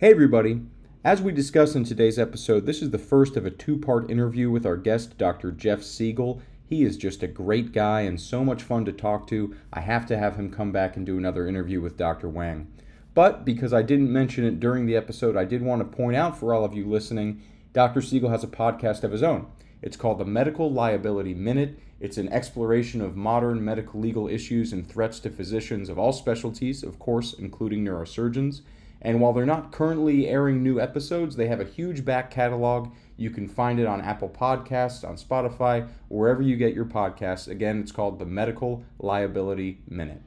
Hey, everybody. As we discuss in today's episode, this is the first of a two part interview with our guest, Dr. Jeff Segal. He is just a great guy and so much fun to talk to. I have to have him come back and do another interview with Dr. Wang. But because I didn't mention it during the episode, I did want to point out for all of you listening Dr. Segal has a podcast of his own. It's called the Medical Liability Minute. It's an exploration of modern medical legal issues and threats to physicians of all specialties, of course, including neurosurgeons. And while they're not currently airing new episodes, they have a huge back catalog. You can find it on Apple Podcasts, on Spotify, wherever you get your podcasts. Again, it's called the Medical Liability Minute.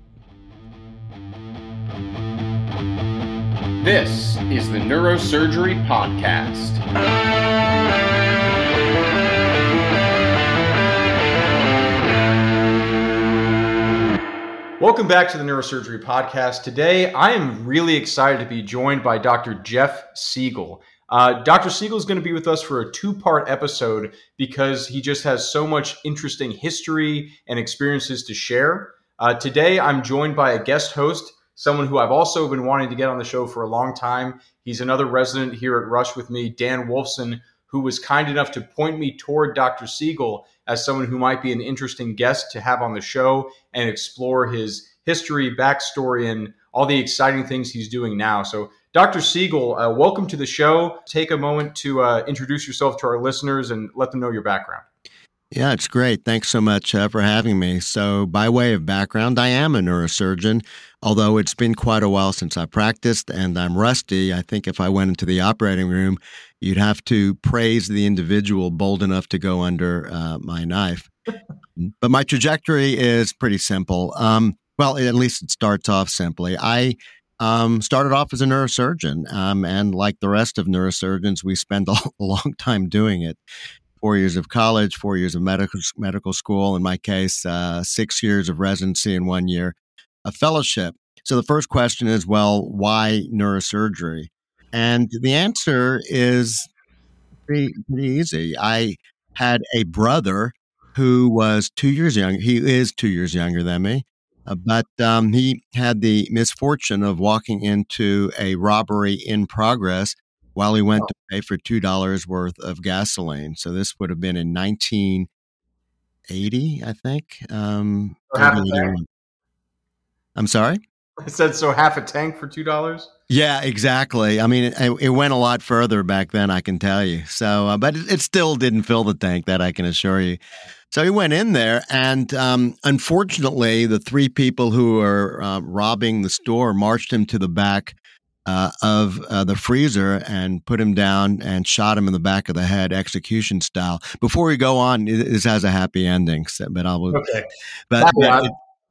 This is the Neurosurgery Podcast. Welcome back to the Neurosurgery Podcast. Today, I am really excited to be joined by Dr. Jeff Segal. Uh, Dr. Segal is going to be with us for a two part episode because he just has so much interesting history and experiences to share. Uh, today, I'm joined by a guest host someone who I've also been wanting to get on the show for a long time. He's another resident here at Rush with me, Dan Wolfson, who was kind enough to point me toward Dr. Segal as someone who might be an interesting guest to have on the show and explore his history, backstory, and all the exciting things he's doing now. So, Dr. Segal, uh, welcome to the show. Take a moment to uh, introduce yourself to our listeners and let them know your background. Yeah, it's great. Thanks so much uh, for having me. So, by way of background, I am a neurosurgeon, although it's been quite a while since I practiced and I'm rusty. I think if I went into the operating room, you'd have to praise the individual bold enough to go under uh, my knife. but my trajectory is pretty simple. Um, well, at least it starts off simply. I um, started off as a neurosurgeon, um, and like the rest of neurosurgeons, we spend a long time doing it four years of college, four years of medical medical school. In my case, uh, six years of residency and one year of fellowship. So the first question is, well, why neurosurgery? And the answer is pretty, pretty easy. I had a brother who was two years younger. He is two years younger than me. Uh, but um, he had the misfortune of walking into a robbery in progress while he went oh. to pay for two dollars worth of gasoline. So this would have been in 1980, I think. Um, I'm sorry. I said so half a tank for two dollars. Yeah, exactly. I mean, it, it, went a lot further back then, I can tell you. So, uh, but it, it, still didn't fill the tank. That I can assure you. So he went in there, and um, unfortunately, the three people who were uh, robbing the store marched him to the back uh, of uh, the freezer and put him down and shot him in the back of the head, execution style. Before we go on, this has a happy ending, so, but I'll. Okay. But,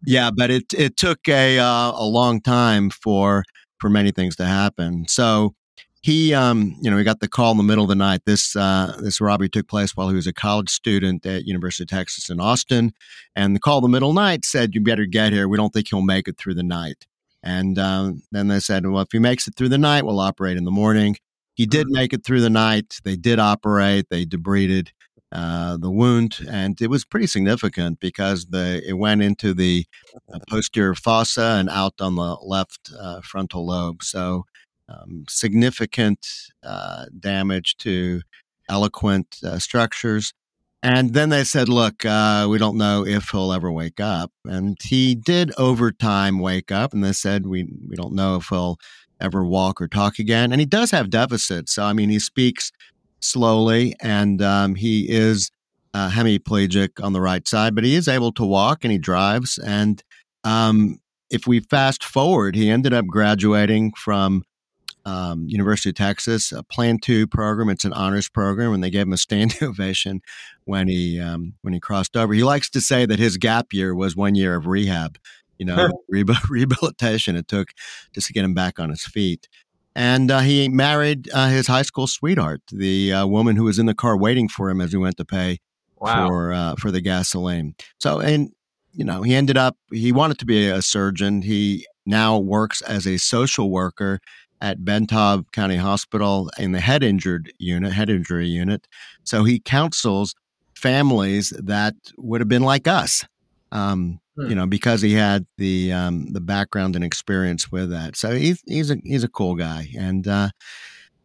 yeah, but it it took a uh, a long time for for many things to happen. So he, um, you know, he got the call in the middle of the night. This uh, this robbery took place while he was a college student at University of Texas in Austin, and the call in the middle of the night said, "You better get here. We don't think he'll make it through the night." And um, then they said, well, if he makes it through the night, we'll operate in the morning. He did mm-hmm. make it through the night. They did operate. They debrided uh, the wound, and it was pretty significant because the it went into the uh, posterior fossa and out on the left uh, frontal lobe. So um, significant uh, damage to eloquent uh, structures. And then they said, look, uh, we don't know if he'll ever wake up. And he did over time wake up. And they said, we, we don't know if he'll ever walk or talk again. And he does have deficits. So, I mean, he speaks slowly and um, he is uh, hemiplegic on the right side, but he is able to walk and he drives. And um, if we fast forward, he ended up graduating from um, University of Texas, a Plan Two program. It's an honors program, and they gave him a standing ovation when he um, when he crossed over. He likes to say that his gap year was one year of rehab, you know, re- rehabilitation it took just to get him back on his feet. And uh, he married uh, his high school sweetheart, the uh, woman who was in the car waiting for him as he went to pay wow. for uh, for the gasoline. So, and you know, he ended up he wanted to be a surgeon. He now works as a social worker at Ben Taub County Hospital in the head injured unit, head injury unit. So he counsels families that would have been like us. Um, hmm. you know, because he had the um, the background and experience with that. So he's he's a he's a cool guy, and uh,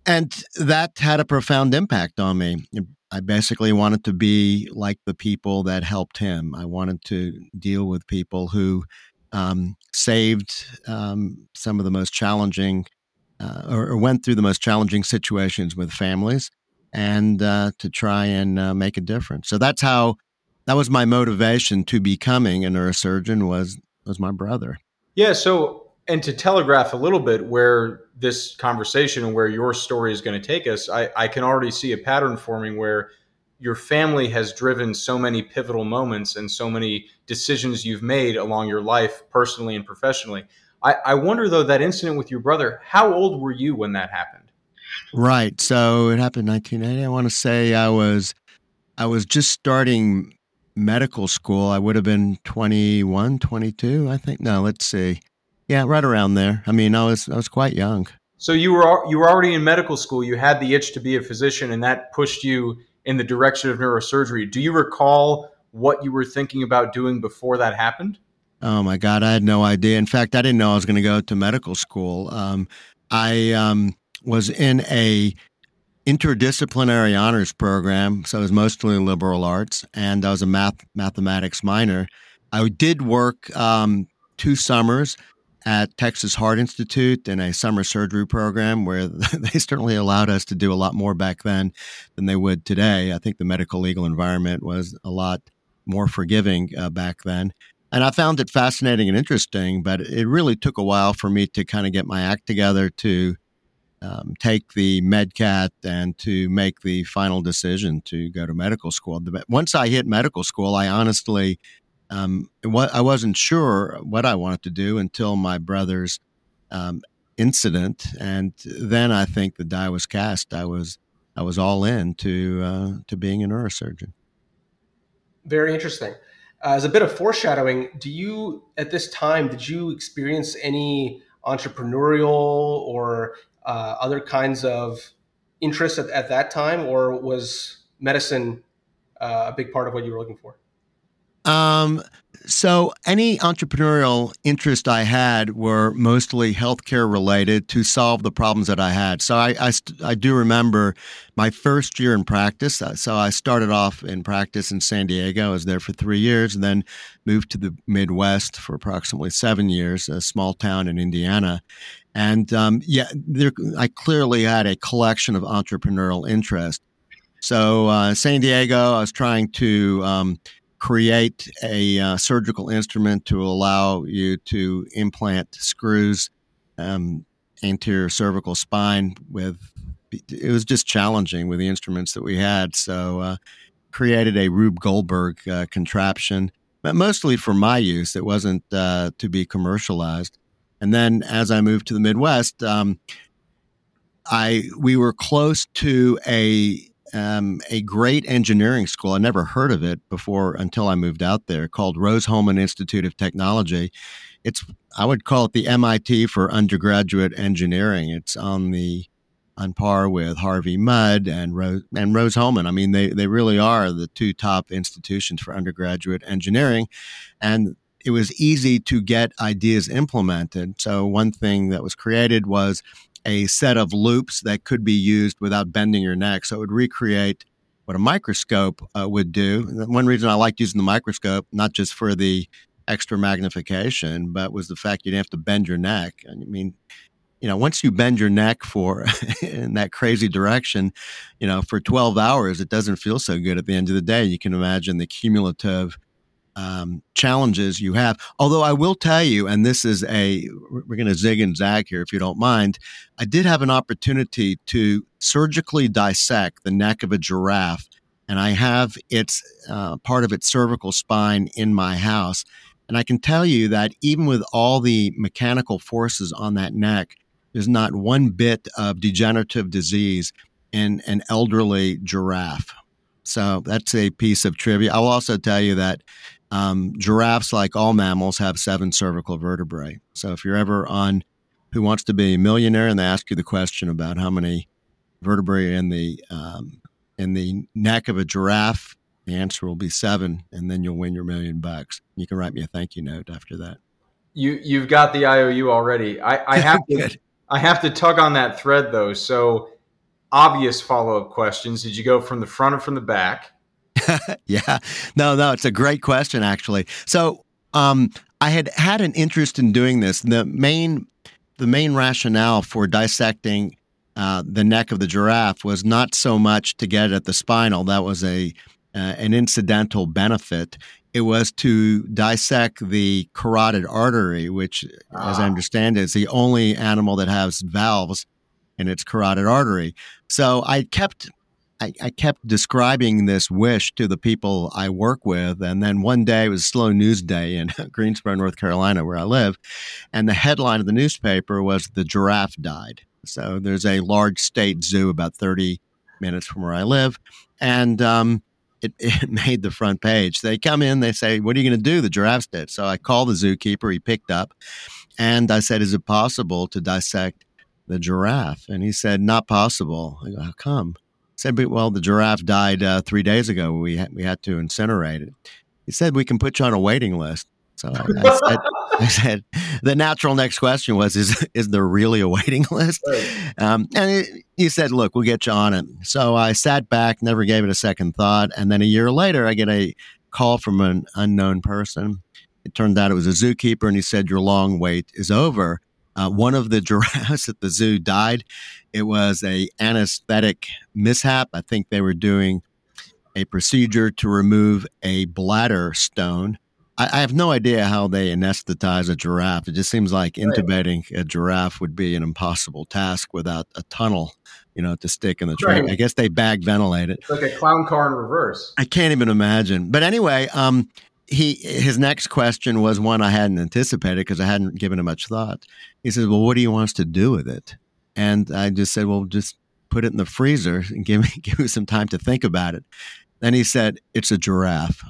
and that had a profound impact on me. I basically wanted to be like the people that helped him. I wanted to deal with people who um, saved um, some of the most challenging uh, or, or, went through the most challenging situations with families and uh, to try and uh, make a difference. So that's how that was my motivation to becoming a neurosurgeon was was my brother. Yeah. So and to telegraph a little bit where this conversation and where your story is going to take us, I, I can already see a pattern forming where your family has driven so many pivotal moments and so many decisions you've made along your life, personally and professionally. I, I wonder though that incident with your brother, how old were you when that happened? Right. So it happened in 1980. I want to say I was I was just starting medical school. I would have been 21, 22, I think. No, let's see. Yeah, right around there. I mean, I was I was quite young. So you were you were already in medical school. You had the itch to be a physician, and that pushed you in the direction of neurosurgery. Do you recall what you were thinking about doing before that happened? Oh my God, I had no idea. In fact, I didn't know I was going to go to medical school. Um, I um, was in a interdisciplinary honors program, so it was mostly liberal arts, and I was a math mathematics minor. I did work um, two summers at Texas Heart Institute in a summer surgery program where they certainly allowed us to do a lot more back then than they would today. I think the medical legal environment was a lot more forgiving uh, back then. And I found it fascinating and interesting, but it really took a while for me to kind of get my act together to um, take the MedCat and to make the final decision to go to medical school. Once I hit medical school, I honestly um, I wasn't sure what I wanted to do until my brother's um, incident, and then I think the die was cast. I was I was all in to uh, to being a neurosurgeon. Very interesting. Uh, as a bit of foreshadowing, do you at this time did you experience any entrepreneurial or uh, other kinds of interest at, at, that time, or was medicine uh, a big part of what you were looking for? Um, so any entrepreneurial interest I had were mostly healthcare related to solve the problems that I had. So I, I, I, do remember my first year in practice. Uh, so I started off in practice in San Diego. I was there for three years and then moved to the Midwest for approximately seven years, a small town in Indiana. And um, yeah, there, I clearly had a collection of entrepreneurial interest. So uh, San Diego, I was trying to um, create a uh, surgical instrument to allow you to implant screws um, anterior cervical spine with it was just challenging with the instruments that we had. So uh, created a rube goldberg uh, contraption but mostly for my use. It wasn't uh, to be commercialized. And then as i moved to the midwest um, i we were close to a um, a great engineering school. I never heard of it before until I moved out there, called Rose-Hulman Institute of Technology. It's I would call it the MIT for undergraduate engineering. It's on the on par with Harvey Mudd and Rose and Rose-Hulman. I mean, they they really are the two top institutions for undergraduate engineering, and it was easy to get ideas implemented. So one thing that was created was a set of loupes that could be used without bending your neck. So it would recreate what a microscope uh, would do. one reason I liked using the microscope, not just for the extra magnification, but was the fact you didn't have to bend your neck. I mean, you know, once you bend your neck for in that crazy direction, you know, for 12 hours, it doesn't feel so good at the end of the day. You can imagine the cumulative um, challenges you have. Although I will tell you, and this is a, we're going to zig and zag here if you don't mind. I did have an opportunity to surgically dissect the neck of a giraffe, and I have its uh, part of its cervical spine in my house. And I can tell you that even with all the mechanical forces on that neck, there's not one bit of degenerative disease in an elderly giraffe. So that's a piece of trivia. I will also tell you that um, giraffes, like all mammals, have seven cervical vertebrae. So if you're ever on Who Wants to Be a Millionaire and they ask you the question about how many vertebrae in the um, in the neck of a giraffe, The answer will be seven, and then you'll win your million bucks. You can write me a thank you note after that. You you've got the IOU already. I, I have to I have to tug on that thread though. So obvious follow up questions. Did you go from the front or from the back? yeah, no, no, it's a great question actually. So um, I had had an interest in doing this. The main the main rationale for dissecting uh, the neck of the giraffe was not so much to get at the spinal. That was a uh, an incidental benefit it was to dissect the carotid artery, which, ah. as I ah. understand it, is the only animal that has valves in its carotid artery. So I kept I, I, kept describing this wish to the people I work with. And then one day it was slow news day in Greensboro, North Carolina, where I live. And the headline of the newspaper was The Giraffe Died. So there's a large state zoo about 30 minutes from where I live. And um, it, it made the front page. They come in, they say, What are you going to do? The giraffe's dead. So I called the zookeeper. He picked up and I said, Is it possible to dissect the giraffe? And he said, Not possible. I go, How come? Said, Well, the giraffe died uh, three days ago. We, ha- we had to incinerate it. He said, We can put you on a waiting list. So I, I, said, I, said, the natural next question was, is is there really a waiting list? Right. Um, and it, he said, look, we'll get you on it. So I sat back, never gave it a second thought. And then a year later, I get a call from an unknown person. It turned out it was a zookeeper, and he said, your long wait is over. Uh, one of the giraffes at the zoo died. It was a anesthetic mishap. I think they were doing a procedure to remove a bladder stone I, I, have no idea how they anesthetize a giraffe. It just seems like intubating a giraffe would be an impossible task without a tunnel, you know, to stick in the trach. Right. I guess they bag ventilate it. It's like a clown car in reverse. I can't even imagine. But anyway, um, he his next question was one I hadn't anticipated because I hadn't given it much thought. He says, "Well, what do you want us to do with it?" And I just said, "Well, just put it in the freezer and give me give me some time to think about it." Then he said, "It's a giraffe."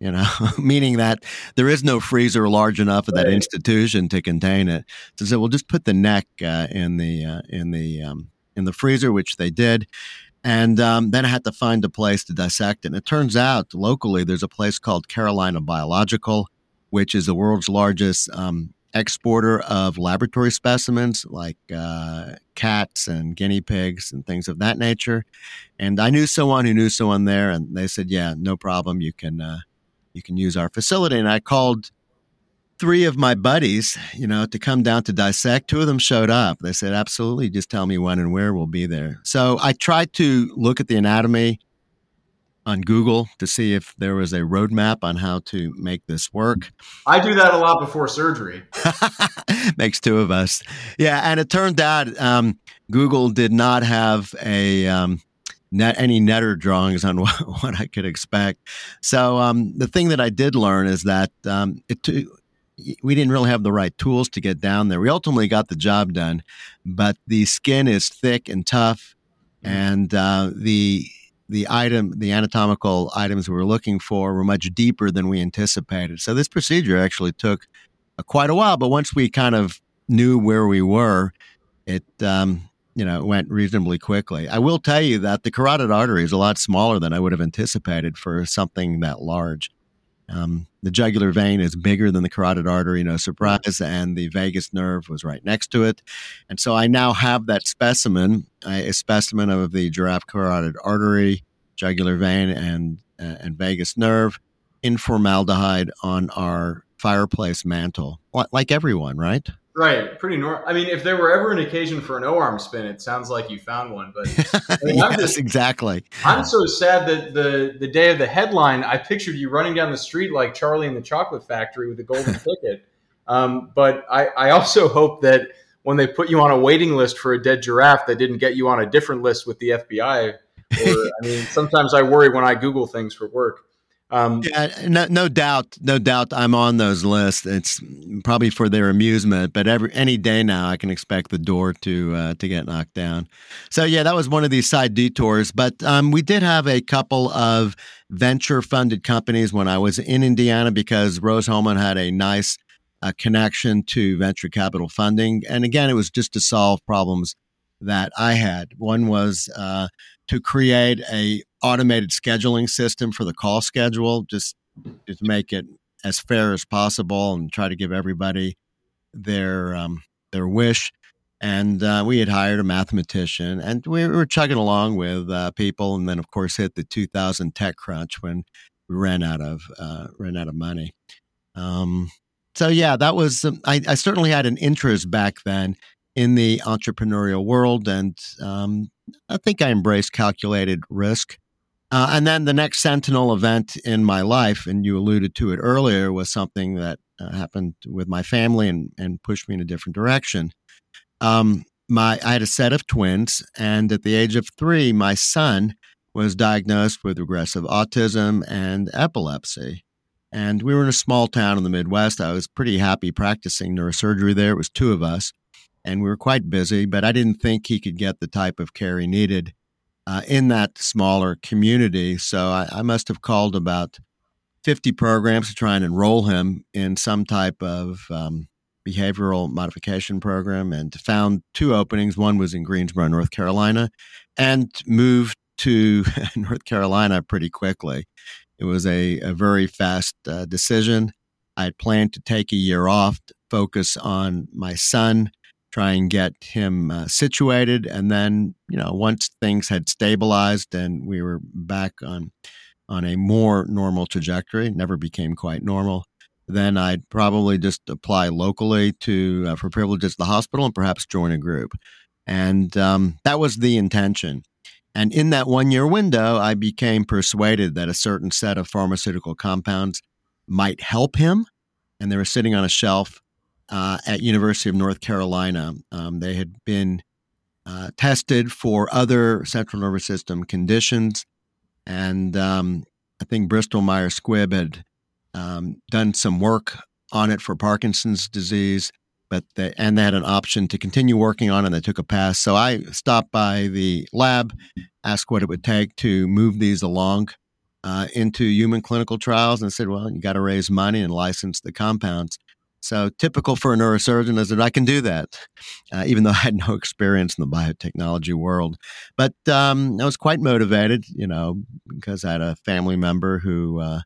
you know, meaning that there is no freezer large enough at that right. institution to contain it. So, so we'll just put the neck uh, in the uh, in the um, in the freezer, which they did. And um, then I had to find a place to dissect it. And it turns out locally there's a place called Carolina Biological, which is the world's largest um, exporter of laboratory specimens like uh, cats and guinea pigs and things of that nature. And I knew someone who knew someone there, and they said, "Yeah, no problem. You can uh, you can use our facility. And I called three of my buddies, you know, to come down to dissect. Two of them showed up. They said, absolutely, just tell me when and where we'll be there. So I tried to look at the anatomy on Google to see if there was a roadmap on how to make this work. I do that a lot before surgery. Makes two of us. Yeah. And it turned out um, Google did not have a. Um, net any Netter drawings on what, what I could expect. So um, the thing that I did learn is that um, it we didn't really have the right tools to get down there. We ultimately got the job done, but the skin is thick and tough, mm-hmm. and uh, the the item, the anatomical items we were looking for were much deeper than we anticipated. So this procedure actually took uh, quite a while. But once we kind of knew where we were, it um, you know, went reasonably quickly. I will tell you that the carotid artery is a lot smaller than I would have anticipated for something that large. Um, the jugular vein is bigger than the carotid artery, no surprise, and the vagus nerve was right next to it. And so I now have that specimen, a specimen of the giraffe carotid artery, jugular vein, and, uh, and vagus nerve in formaldehyde on our fireplace mantle, like everyone, right? Right, pretty normal. I mean, if there were ever an occasion for an O arm spin, it sounds like you found one. But I mean, yes, just, exactly. I'm so sad that the the day of the headline, I pictured you running down the street like Charlie in the Chocolate Factory with a golden ticket. Um, but I, I also hope that when they put you on a waiting list for a dead giraffe, they didn't get you on a different list with the FBI. Or, I mean, sometimes I worry when I Google things for work. Um, yeah, no, no doubt, no doubt. I'm on those lists. It's probably for their amusement, but every any day now, I can expect the door to uh, to get knocked down. So yeah, that was one of these side detours. But um, we did have a couple of venture funded companies when I was in Indiana because Rose-Hulman had a nice uh, connection to venture capital funding, and again, it was just to solve problems that I had. One was uh, to create a automated scheduling system for the call schedule, just to make it as fair as possible and try to give everybody their um, their wish. And uh, we had hired a mathematician, and we were chugging along with uh, people. And then, of course, hit the 2000 tech crunch when we ran out of uh, ran out of money. Um, so yeah, that was um, I, I, certainly had an interest back then in the entrepreneurial world, and um, I think I embraced calculated risk. Uh, and then the next sentinel event in my life, and you alluded to it earlier, was something that uh, happened with my family and, and pushed me in a different direction. Um, my I had a set of twins, and at the age of three, my son was diagnosed with regressive autism and epilepsy. And we were in a small town in the Midwest. I was pretty happy practicing neurosurgery there. It was two of us, and we were quite busy, but I didn't think he could get the type of care he needed uh, in that smaller community. So I, I, must have called about 50 programs to try and enroll him in some type of um, behavioral modification program and found two openings. One was in Greensboro, North Carolina, and moved to North Carolina pretty quickly. It was a, a very fast uh, decision. I had planned to take a year off, focus on my son, try and get him uh, situated. And then, you know, once things had stabilized and we were back on on a more normal trajectory, never became quite normal, then I'd probably just apply locally to uh, for privileges at the hospital and perhaps join a group. And um, that was the intention. And in that one year window, I became persuaded that a certain set of pharmaceutical compounds might help him. And they were sitting on a shelf uh, at University of North Carolina. Um, they had been uh, tested for other central nervous system conditions. And um, I think Bristol Myers Squibb had um, done some work on it for Parkinson's disease but they, and they had an option to continue working on it. And they took a pass. So I stopped by the lab, asked what it would take to move these along uh, into human clinical trials, and said, "Well, you got to raise money and license the compounds." So typical for a neurosurgeon is that I can do that, uh, even though I had no experience in the biotechnology world. But um, I was quite motivated, you know, because I had a family member who uh,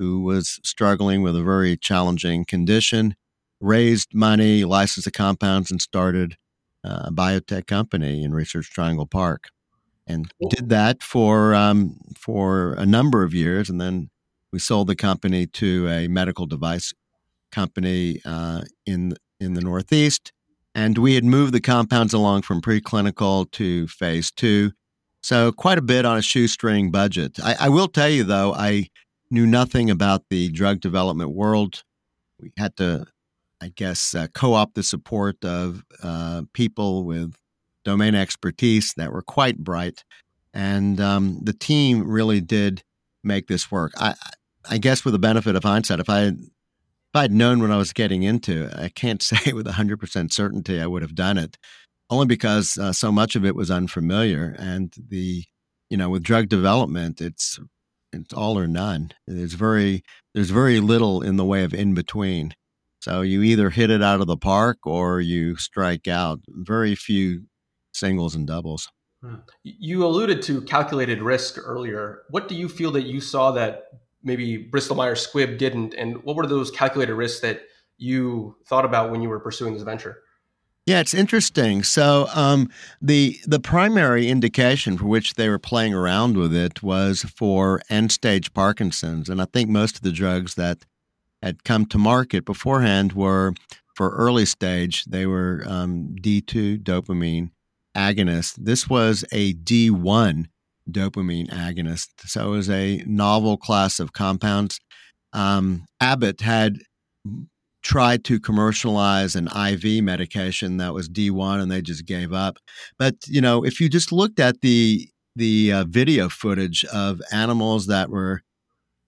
who was struggling with a very challenging condition raised money, licensed the compounds, and started uh, a biotech company in Research Triangle Park, and did that for um, for a number of years, and then we sold the company to a medical device company uh, in in the Northeast, and we had moved the compounds along from preclinical to phase two. So quite a bit on a shoestring budget. I, I will tell you though, I knew nothing about the drug development world. We had to I guess, uh, co opt the support of uh, people with domain expertise that were quite bright. And um, the team really did make this work. I, I guess, with the benefit of hindsight, if I had, if I'd known what I was getting into, I can't say with 100% certainty I would have done it, only because uh, so much of it was unfamiliar. And the, you know, with drug development, it's it's all or none. There's very there's very little in the way of in between. So you either hit it out of the park or you strike out. Very few singles and doubles. Hmm. You alluded to calculated risk earlier. What do you feel that you saw that maybe Bristol Myers Squibb didn't? And what were those calculated risks that you thought about when you were pursuing this venture? Yeah, it's interesting. So um, the the primary indication for which they were playing around with it was for end stage Parkinson's, and I think most of the drugs that had come to market beforehand were for early stage, they were um, D2 dopamine agonists. This was a D1 dopamine agonist. So it was a novel class of compounds. Um, Abbott had tried to commercialize an IV medication that was D1 and they just gave up. But, you know, if you just looked at the the uh, video footage of animals that were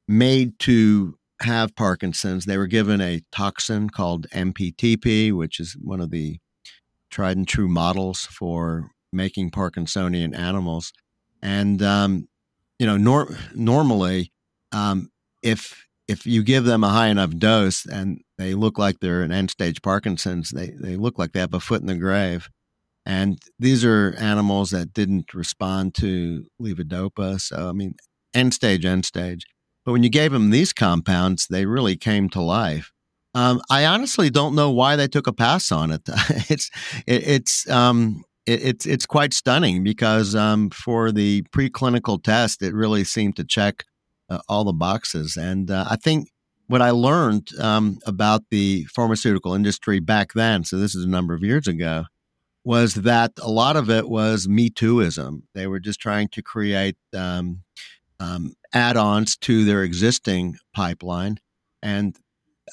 made to have Parkinson's, they were given a toxin called MPTP, which is one of the tried and true models for making Parkinsonian animals. And um, you know, nor- normally, um, if if you give them a high enough dose and they look like they're in end stage Parkinson's, they they look like they have a foot in the grave. And these are animals that didn't respond to levodopa. So, I mean, end stage, end stage. But when you gave them these compounds, they really came to life. Um, I honestly don't know why they took a pass on it. it's it, it's um, it, it's it's quite stunning because um, for the preclinical test, it really seemed to check uh, all the boxes. And uh, I think what I learned um, about the pharmaceutical industry back then, so this is a number of years ago, was that a lot of it was Me Tooism. They were just trying to create um, um, add-ons to their existing pipeline, and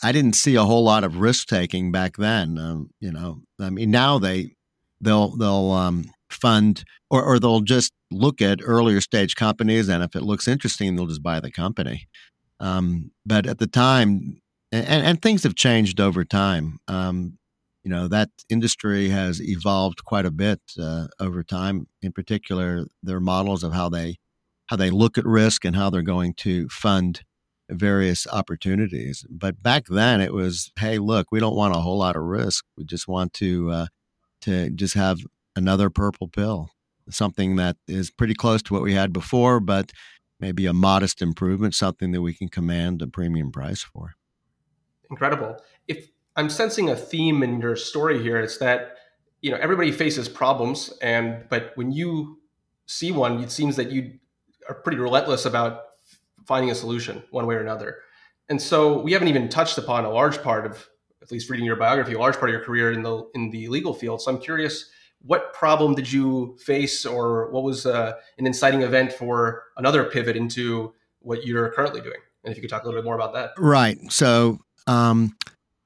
I didn't see a whole lot of risk taking back then. Um, you know, I mean, now they they'll they'll um, fund or or they'll just look at earlier stage companies, and if it looks interesting, they'll just buy the company. Um, but at the time, and, and, things have changed over time. Um, you know that industry has evolved quite a bit uh, over time. In particular, their models of how they how they look at risk and how they're going to fund various opportunities. But back then, it was, hey, look, we don't want a whole lot of risk. We just want to uh, to just have another purple pill, something that is pretty close to what we had before, but maybe a modest improvement, something that we can command a premium price for. Incredible. If I'm sensing a theme in your story here, it's that you know everybody faces problems, and but when you see one, it seems that you are pretty relentless about finding a solution one way or another. And so we haven't even touched upon a large part of, at least reading your biography, a large part of your career in the in the legal field. So I'm curious, what problem did you face, or what was uh, an inciting event for another pivot into what you're currently doing? And if you could talk a little bit more about that. Right. So um,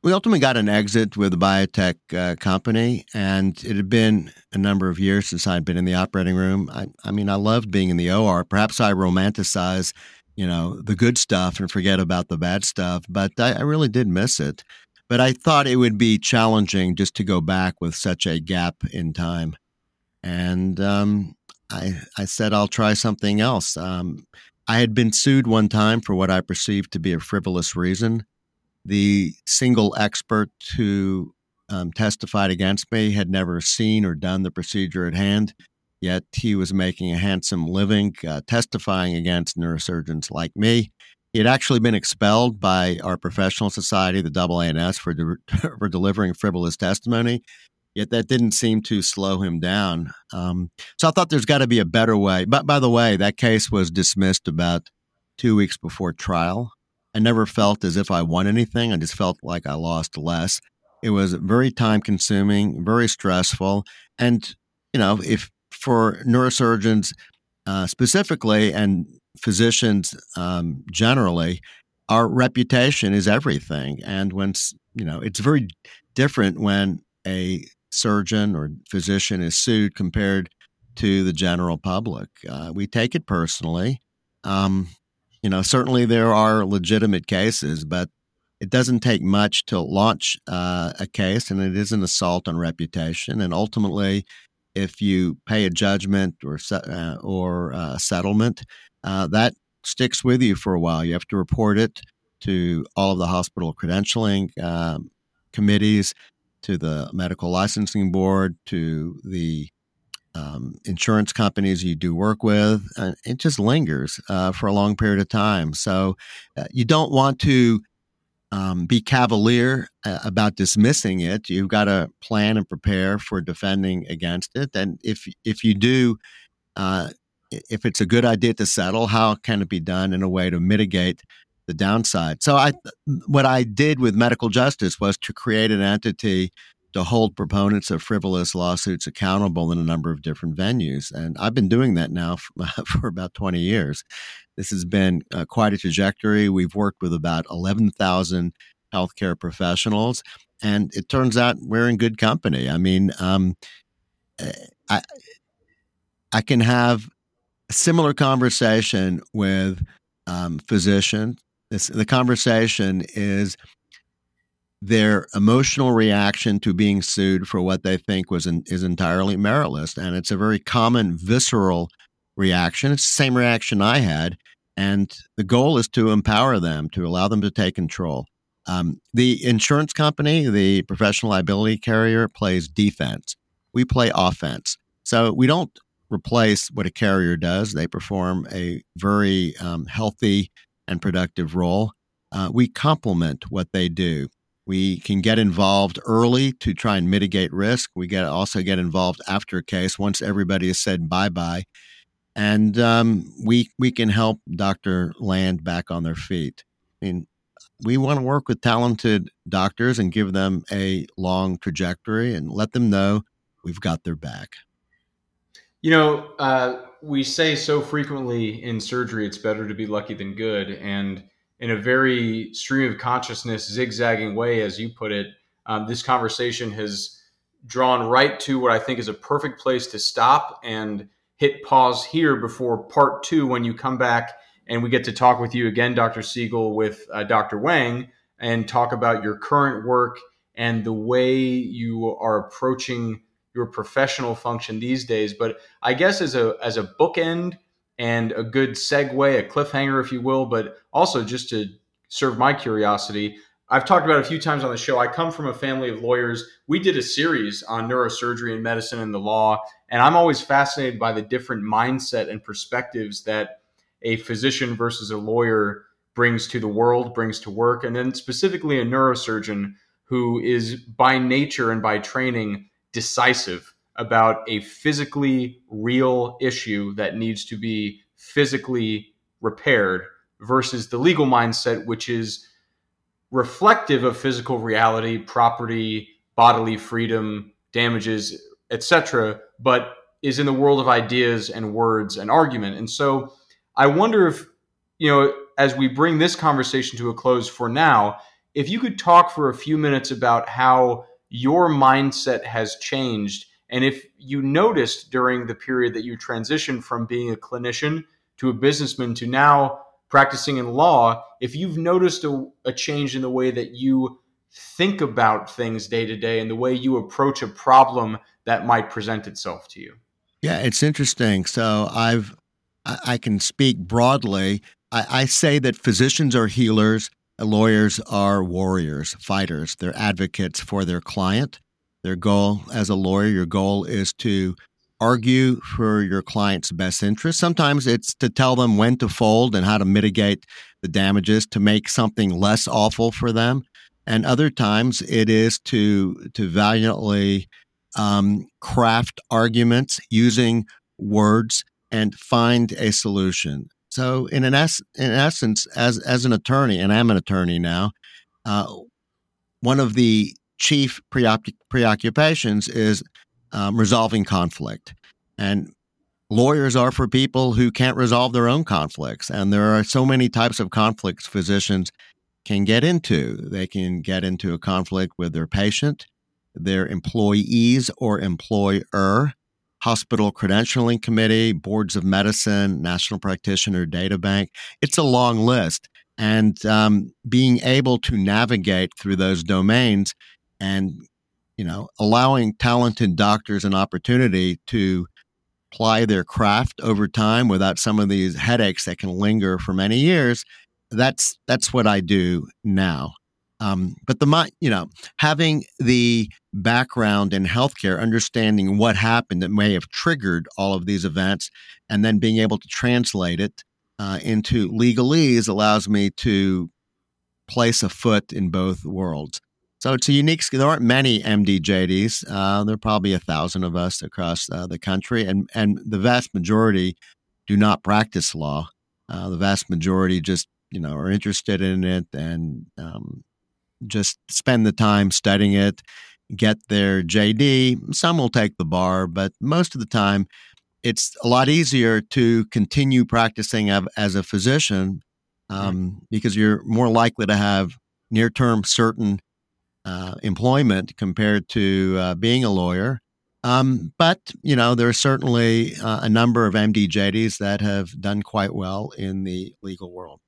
we ultimately got an exit with a biotech uh, company, and it had been a number of years since I'd been in the operating room. I, I mean, I loved being in the OR. Perhaps I romanticize you know, the good stuff and forget about the bad stuff. But I, I really did miss it. But I thought it would be challenging just to go back with such a gap in time. And um, I, I said, I'll try something else. Um, I had been sued one time for what I perceived to be a frivolous reason. The single expert who um, testified against me had never seen or done the procedure at hand. Yet he was making a handsome living uh, testifying against neurosurgeons like me. He had actually been expelled by our professional society, the AANS, for, de- for delivering frivolous testimony. Yet that didn't seem to slow him down. Um, so I thought there's got to be a better way. But by the way, that case was dismissed about two weeks before trial. I never felt as if I won anything. I just felt like I lost less. It was very time consuming, very stressful. And, you know, if for neurosurgeons uh, specifically and physicians um, generally, our reputation is everything. And when, you know, it's very different when a surgeon or physician is sued compared to the general public. Uh, we take it personally. Um, you know, certainly there are legitimate cases, but it doesn't take much to launch uh, a case, and it is an assault on reputation. And ultimately, if you pay a judgment or uh, or uh, settlement, uh, that sticks with you for a while. You have to report it to all of the hospital credentialing um, committees, to the medical licensing board, to the um, insurance companies you do work with. And it just lingers uh, for a long period of time. So uh, you don't want to um, be cavalier uh, about dismissing it. You've got to plan and prepare for defending against it. And if if you do, uh, if it's a good idea to settle, how can it be done in a way to mitigate the downside? So I, what I did with medical justice was to create an entity to hold proponents of frivolous lawsuits accountable in a number of different venues. And I've been doing that now for, about 20 years. This has been uh, quite a trajectory. We've worked with about 11,000 healthcare professionals, and it turns out we're in good company. I mean, um, eh, I I can have similar conversation with um, physicians. The conversation is their emotional reaction to being sued for what they think was in, is entirely meritless, and it's a very common visceral reaction. It's the same reaction I had. And the goal is to empower them, to allow them to take control. Um, the insurance company, the professional liability carrier, plays defense. we play offense. So we don't replace what a carrier does. They perform a very um, healthy and productive role. Uh, we complement what they do. We can get involved early to try and mitigate risk. We get also get involved after a case once everybody has said bye bye, and um, we we can help Doctor land back on their feet. I mean, we want to work with talented doctors and give them a long trajectory and let them know we've got their back. You know, uh, we say so frequently in surgery, it's better to be lucky than good. And in a very stream of consciousness, zigzagging way, as you put it, um, this conversation has drawn right to what I think is a perfect place to stop and hit pause here before part two when you come back and we get to talk with you again, Dr. Segal, with uh, Dr. Wang, and talk about your current work and the way you are approaching your professional function these days. But I guess as a as a bookend and a good segue, a cliffhanger, if you will, but also just to serve my curiosity. I've talked about a few times on the show. I come from a family of lawyers. We did a series on neurosurgery and medicine and the law, and I'm always fascinated by the different mindset and perspectives that a physician versus a lawyer brings to the world, brings to work, and then specifically a neurosurgeon who is by nature and by training decisive about a physically real issue that needs to be physically repaired versus the legal mindset, which is reflective of physical reality, property, bodily freedom, damages, etc., but is in the world of ideas and words and argument. And so I wonder if, you know, as we bring this conversation to a close for now, if you could talk for a few minutes about how your mindset has changed. And if you noticed during the period that you transitioned from being a clinician to a businessman to now practicing in law, if you've noticed a, a change in the way that you think about things day to day and the way you approach a problem that might present itself to you. Yeah, it's interesting. So I've I can speak broadly. I, I say that physicians are healers lawyers are warriors, fighters. They're advocates for their client. Their goal as a lawyer, your goal is to argue for your client's best interest. Sometimes it's to tell them when to fold and how to mitigate the damages to make something less awful for them. And other times it is to to valiantly um, craft arguments using words and find a solution. So, in an es- in essence, as as an attorney, and I'm an attorney now, uh, one of the chief preoc- preoccupations is um, resolving conflict, and lawyers are for people who can't resolve their own conflicts. And there are so many types of conflicts physicians can get into. They can get into a conflict with their patient, their employees or employer, hospital credentialing committee, boards of medicine, national practitioner data bank. It's a long list. And um, being able to navigate through those domains and, you know, allowing talented doctors an opportunity to ply their craft over time without some of these headaches that can linger for many years. That's that's what I do now. Um, but the you know having the background in healthcare, understanding what happened that may have triggered all of these events, and then being able to translate it uh, into legalese allows me to place a foot in both worlds. So it's a unique. There aren't many MDJDs. Uh, there are probably a thousand of us across uh, the country, and and the vast majority do not practice law. Uh, the vast majority just you know are interested in it and um, just spend the time studying it, get their JD. Some will take the bar, but most of the time, it's a lot easier to continue practicing as a physician um, because you're more likely to have near term certain uh, employment compared to uh, being a lawyer. Um, but, you know, there are certainly uh, a number of MDJDs that have done quite well in the legal world.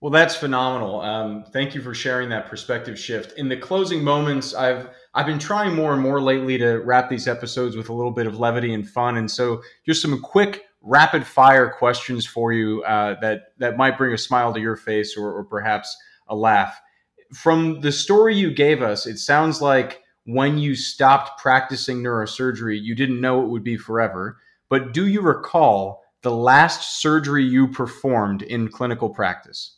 Well, that's phenomenal. Um, thank you for sharing that perspective shift. In the closing moments, I've I've been trying more and more lately to wrap these episodes with a little bit of levity and fun, and so just some quick rapid fire questions for you uh, that that might bring a smile to your face or, or perhaps a laugh. From the story you gave us, it sounds like when you stopped practicing neurosurgery, you didn't know it would be forever. But do you recall the last surgery you performed in clinical practice?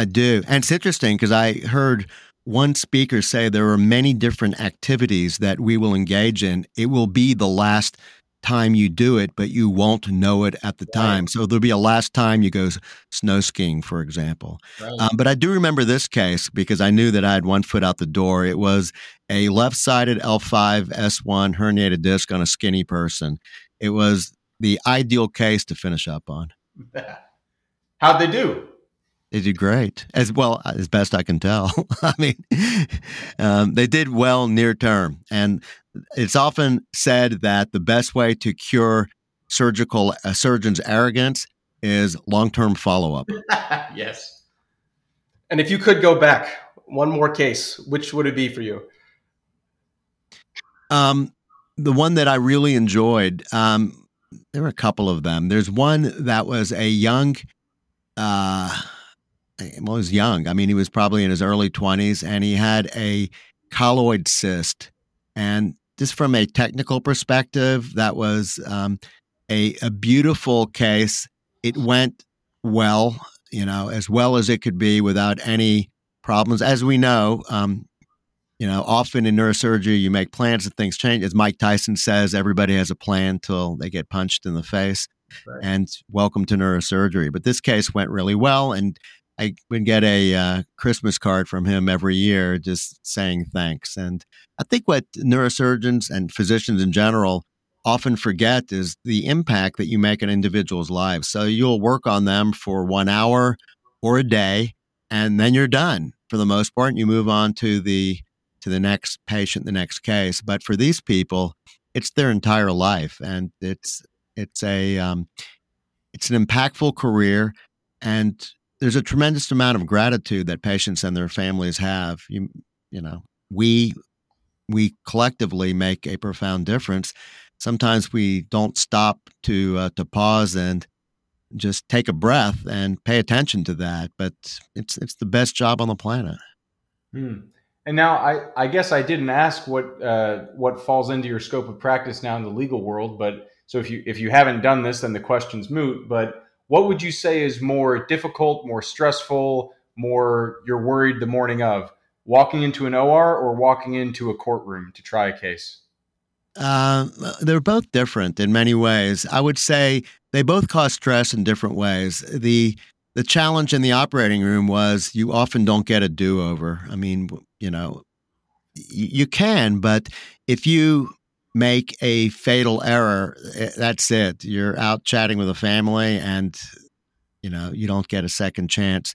I do. And it's interesting because I heard one speaker say there are many different activities that we will engage in. It will be the last time you do it, but you won't know it at the right. time. So there'll be a last time you go snow skiing, for example. Right. Um, but I do remember this case because I knew that I had one foot out the door. It was a left sided L5 S1 herniated disc on a skinny person. It was the ideal case to finish up on. How'd they do? They did great, as well as best I can tell. I mean, um, they did well near term, and it's often said that the best way to cure surgical a surgeon's arrogance is long term follow up. yes. And if you could go back one more case, which would it be for you? Um, the one that I really enjoyed. Um, there were a couple of them. There's one that was a young. Uh, well, he was young. I mean, he was probably in his early 20s and he had a colloid cyst. And just from a technical perspective, that was um, a, a beautiful case. It went well, you know, as well as it could be without any problems. As we know, um, you know, often in neurosurgery, you make plans and things change. As Mike Tyson says, everybody has a plan till they get punched in the face. Right. And welcome to neurosurgery. But this case went really well. And I would get a uh, Christmas card from him every year just saying thanks. And I think what neurosurgeons and physicians in general often forget is the impact that you make on individuals' lives. So you'll work on them for one hour or a day, and then you're done for the most part. And you move on to the to the next patient, the next case. But for these people, it's their entire life, and it's it's a um, it's an impactful career, and there's a tremendous amount of gratitude that patients and their families have. You, you know, we we collectively make a profound difference. Sometimes we don't stop to uh, to pause and just take a breath and pay attention to that. But it's it's the best job on the planet. Hmm. And now I, I guess I didn't ask what uh, what falls into your scope of practice now in the legal world, but so if you if you haven't done this, then the question's moot. But what would you say is more difficult, more stressful, more you're worried the morning of? Walking into an OR or walking into a courtroom to try a case? Uh, they're both different in many ways. I would say they both cause stress in different ways. The the challenge in the operating room was you often don't get a do over. I mean, you know, you can, but if you make a fatal error, eh, that's it. You're out chatting with a family and you know, you don't get a second chance.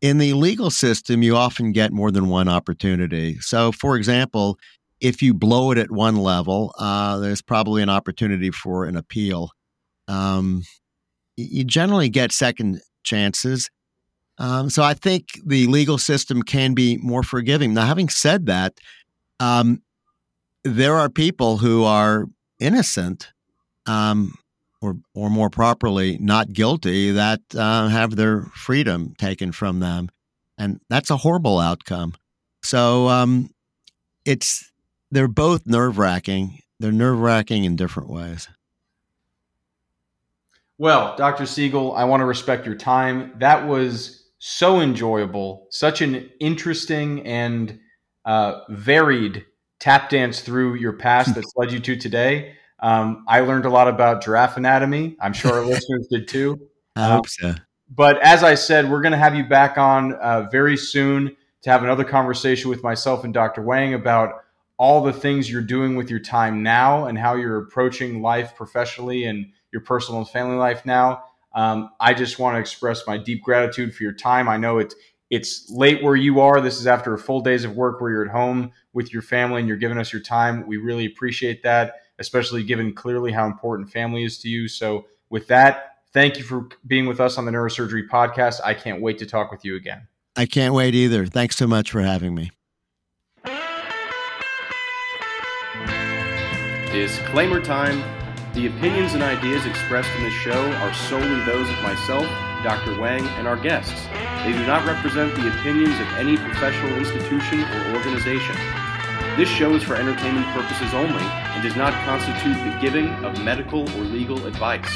In the legal system, you often get more than one opportunity. So, for example, if you blow it at one level, uh, there's probably an opportunity for an appeal. Um, you generally get second chances. Um, so I think the legal system can be more forgiving. Now, having said that, um, there are people who are innocent, um, or or more properly, not guilty, that uh, have their freedom taken from them, and that's a horrible outcome. So um, it's they're both nerve wracking. They're nerve wracking in different ways. Well, Dr. Segal, I want to respect your time. That was so enjoyable, such an interesting and uh, varied tap dance through your past that's led you to today. Um, I learned a lot about giraffe anatomy. I'm sure our listeners did too. I hope so. But as I said, we're going to have you back on uh, very soon to have another conversation with myself and Dr. Wang about all the things you're doing with your time now and how you're approaching life professionally and your personal and family life now. Um, I just want to express my deep gratitude for your time. I know it's it's late where you are. This is after a full days of work where you're at home with your family and you're giving us your time. We really appreciate that, especially given clearly how important family is to you. So, with that, thank you for being with us on the Neurosurgery Podcast. I can't wait to talk with you again. I can't wait either. Thanks so much for having me. Disclaimer time. The opinions and ideas expressed in this show are solely those of myself, Dr. Wang, and our guests. They do not represent the opinions of any professional institution or organization. This show is for entertainment purposes only and does not constitute the giving of medical or legal advice.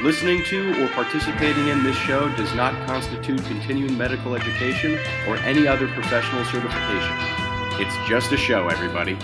Listening to or participating in this show does not constitute continuing medical education or any other professional certification. It's just a show, everybody.